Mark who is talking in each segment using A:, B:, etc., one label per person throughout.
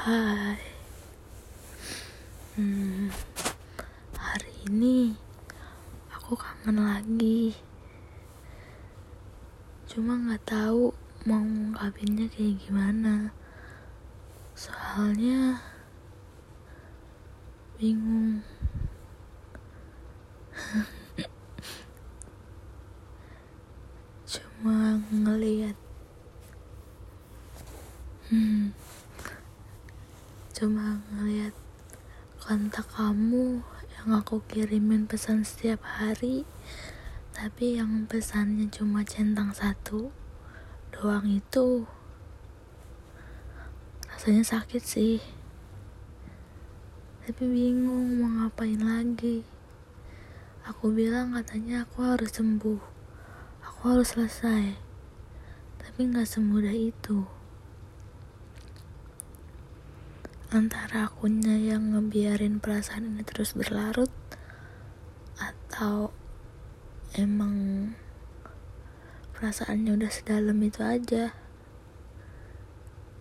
A: Hai. Hmm, Hari ini Aku kangen lagi. Cuma gak tahu Mau ngungkapinnya kayak gimana. Soalnya Bingung. Cuma ngeliat. Hmm cuma ngeliat kontak kamu yang aku kirimin pesan setiap hari tapi yang pesannya cuma centang satu doang itu rasanya sakit sih. Tapi bingung mau ngapain lagi. Aku bilang katanya aku harus sembuh aku harus selesai. Tapi nggak semudah itu antara akunya yang ngebiarin perasaan ini terus berlarut atau emang perasaannya udah sedalam itu aja?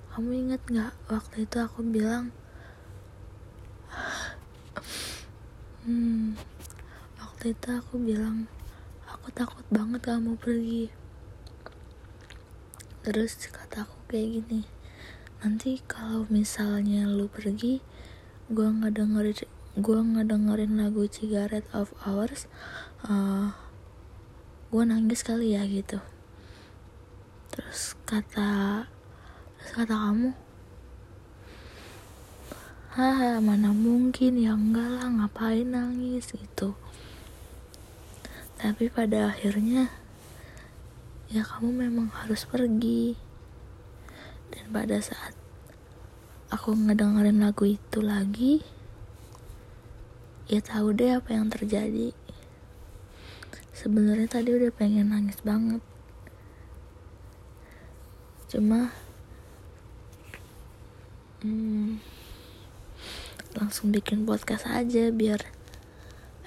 A: Kamu inget gak waktu itu aku bilang hmm waktu itu aku bilang aku takut banget kamu pergi. Terus kataku kayak gini nanti kalau misalnya lu pergi gue nggak dengerin gue dengerin lagu cigarette of hours uh, gue nangis kali ya gitu. Terus kata terus kata kamu Haha, mana mungkin ya enggak lah ngapain nangis gitu. Tapi pada akhirnya ya kamu memang harus pergi pada saat aku ngedengerin lagu itu lagi ya tahu deh apa yang terjadi. Sebenarnya tadi udah pengen nangis banget. Cuma hmm, langsung bikin podcast aja biar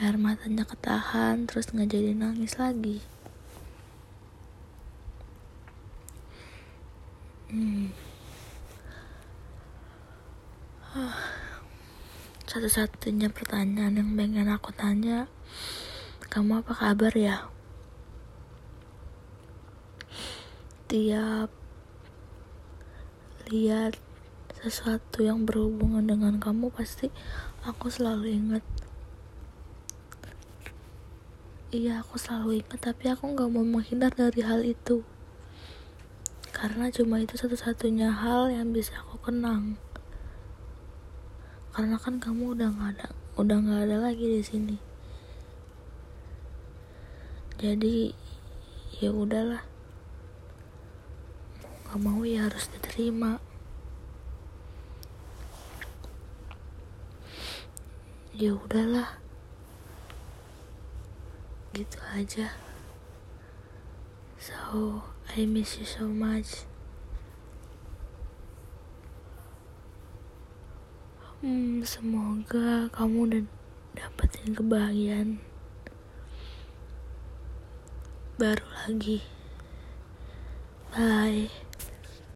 A: air matanya ketahan terus nggak jadi nangis lagi Hmm. Satu-satunya pertanyaan yang pengen aku tanya, kamu apa kabar ya? Tiap lihat sesuatu yang berhubungan dengan kamu pasti aku selalu ingat. Iya, aku selalu ingat, tapi aku gak mau menghindar dari hal itu karena cuma itu satu-satunya hal yang bisa aku kenang karena kan kamu udah nggak ada udah nggak ada lagi di sini. Jadi ya udahlah. Nggak mau ya harus diterima. Ya udahlah. Gitu aja. So I miss you so much. Hmm, semoga kamu udah dapetin kebahagiaan baru lagi. Bye.